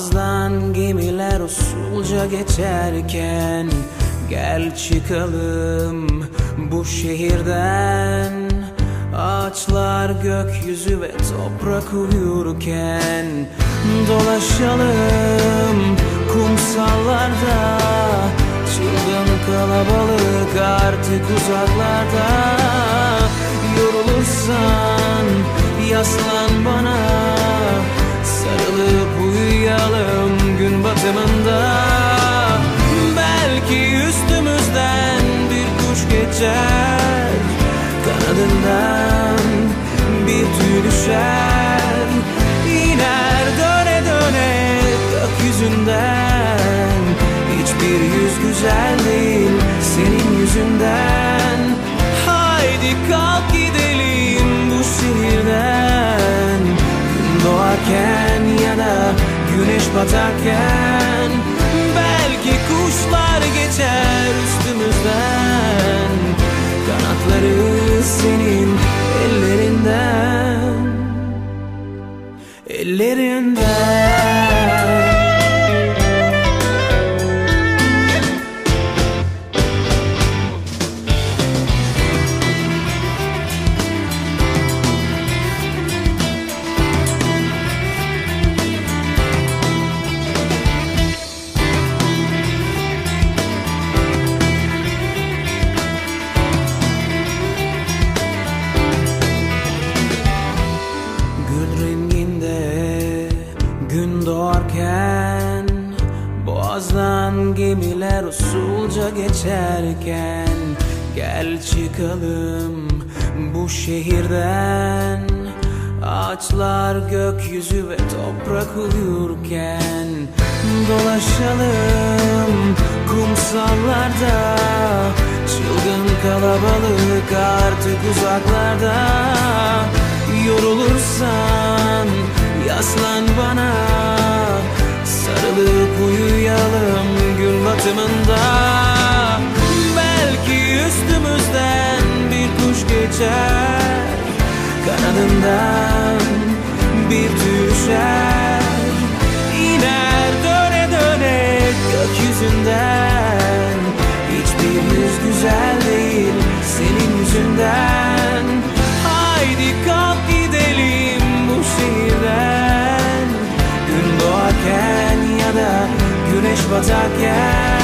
Boğazdan gemiler usulca geçerken Gel çıkalım bu şehirden. Ağaçlar gökyüzü ve toprak uyurken Dolaşalım kumsallarda. Çılgın kalabalık artık uzaklarda. Yorulursan yaslan bana uyuyalım gün batımında. Belki üstümüzden bir kuş geçer. Kanadından bir tüy düşer. İner döne döne gökyüzünden. Hiçbir yüz güzel değil senin yüzünden batarken Belki kuşlar geçer üstümüzden. Kanatları senin ellerinden. Ellerinden gün doğarken Boğazdan gemiler usulca geçerken Gel çıkalım bu şehirden. Ağaçlar gökyüzü ve toprak uyurken Dolaşalım kumsallarda. Çılgın kalabalık artık uzaklarda. Yorulursan yaslan bana. Sarılıp uyuyalım gün batımında. Belki üstümüzden bir kuş geçer. Kanadından bir düşer güneş batarken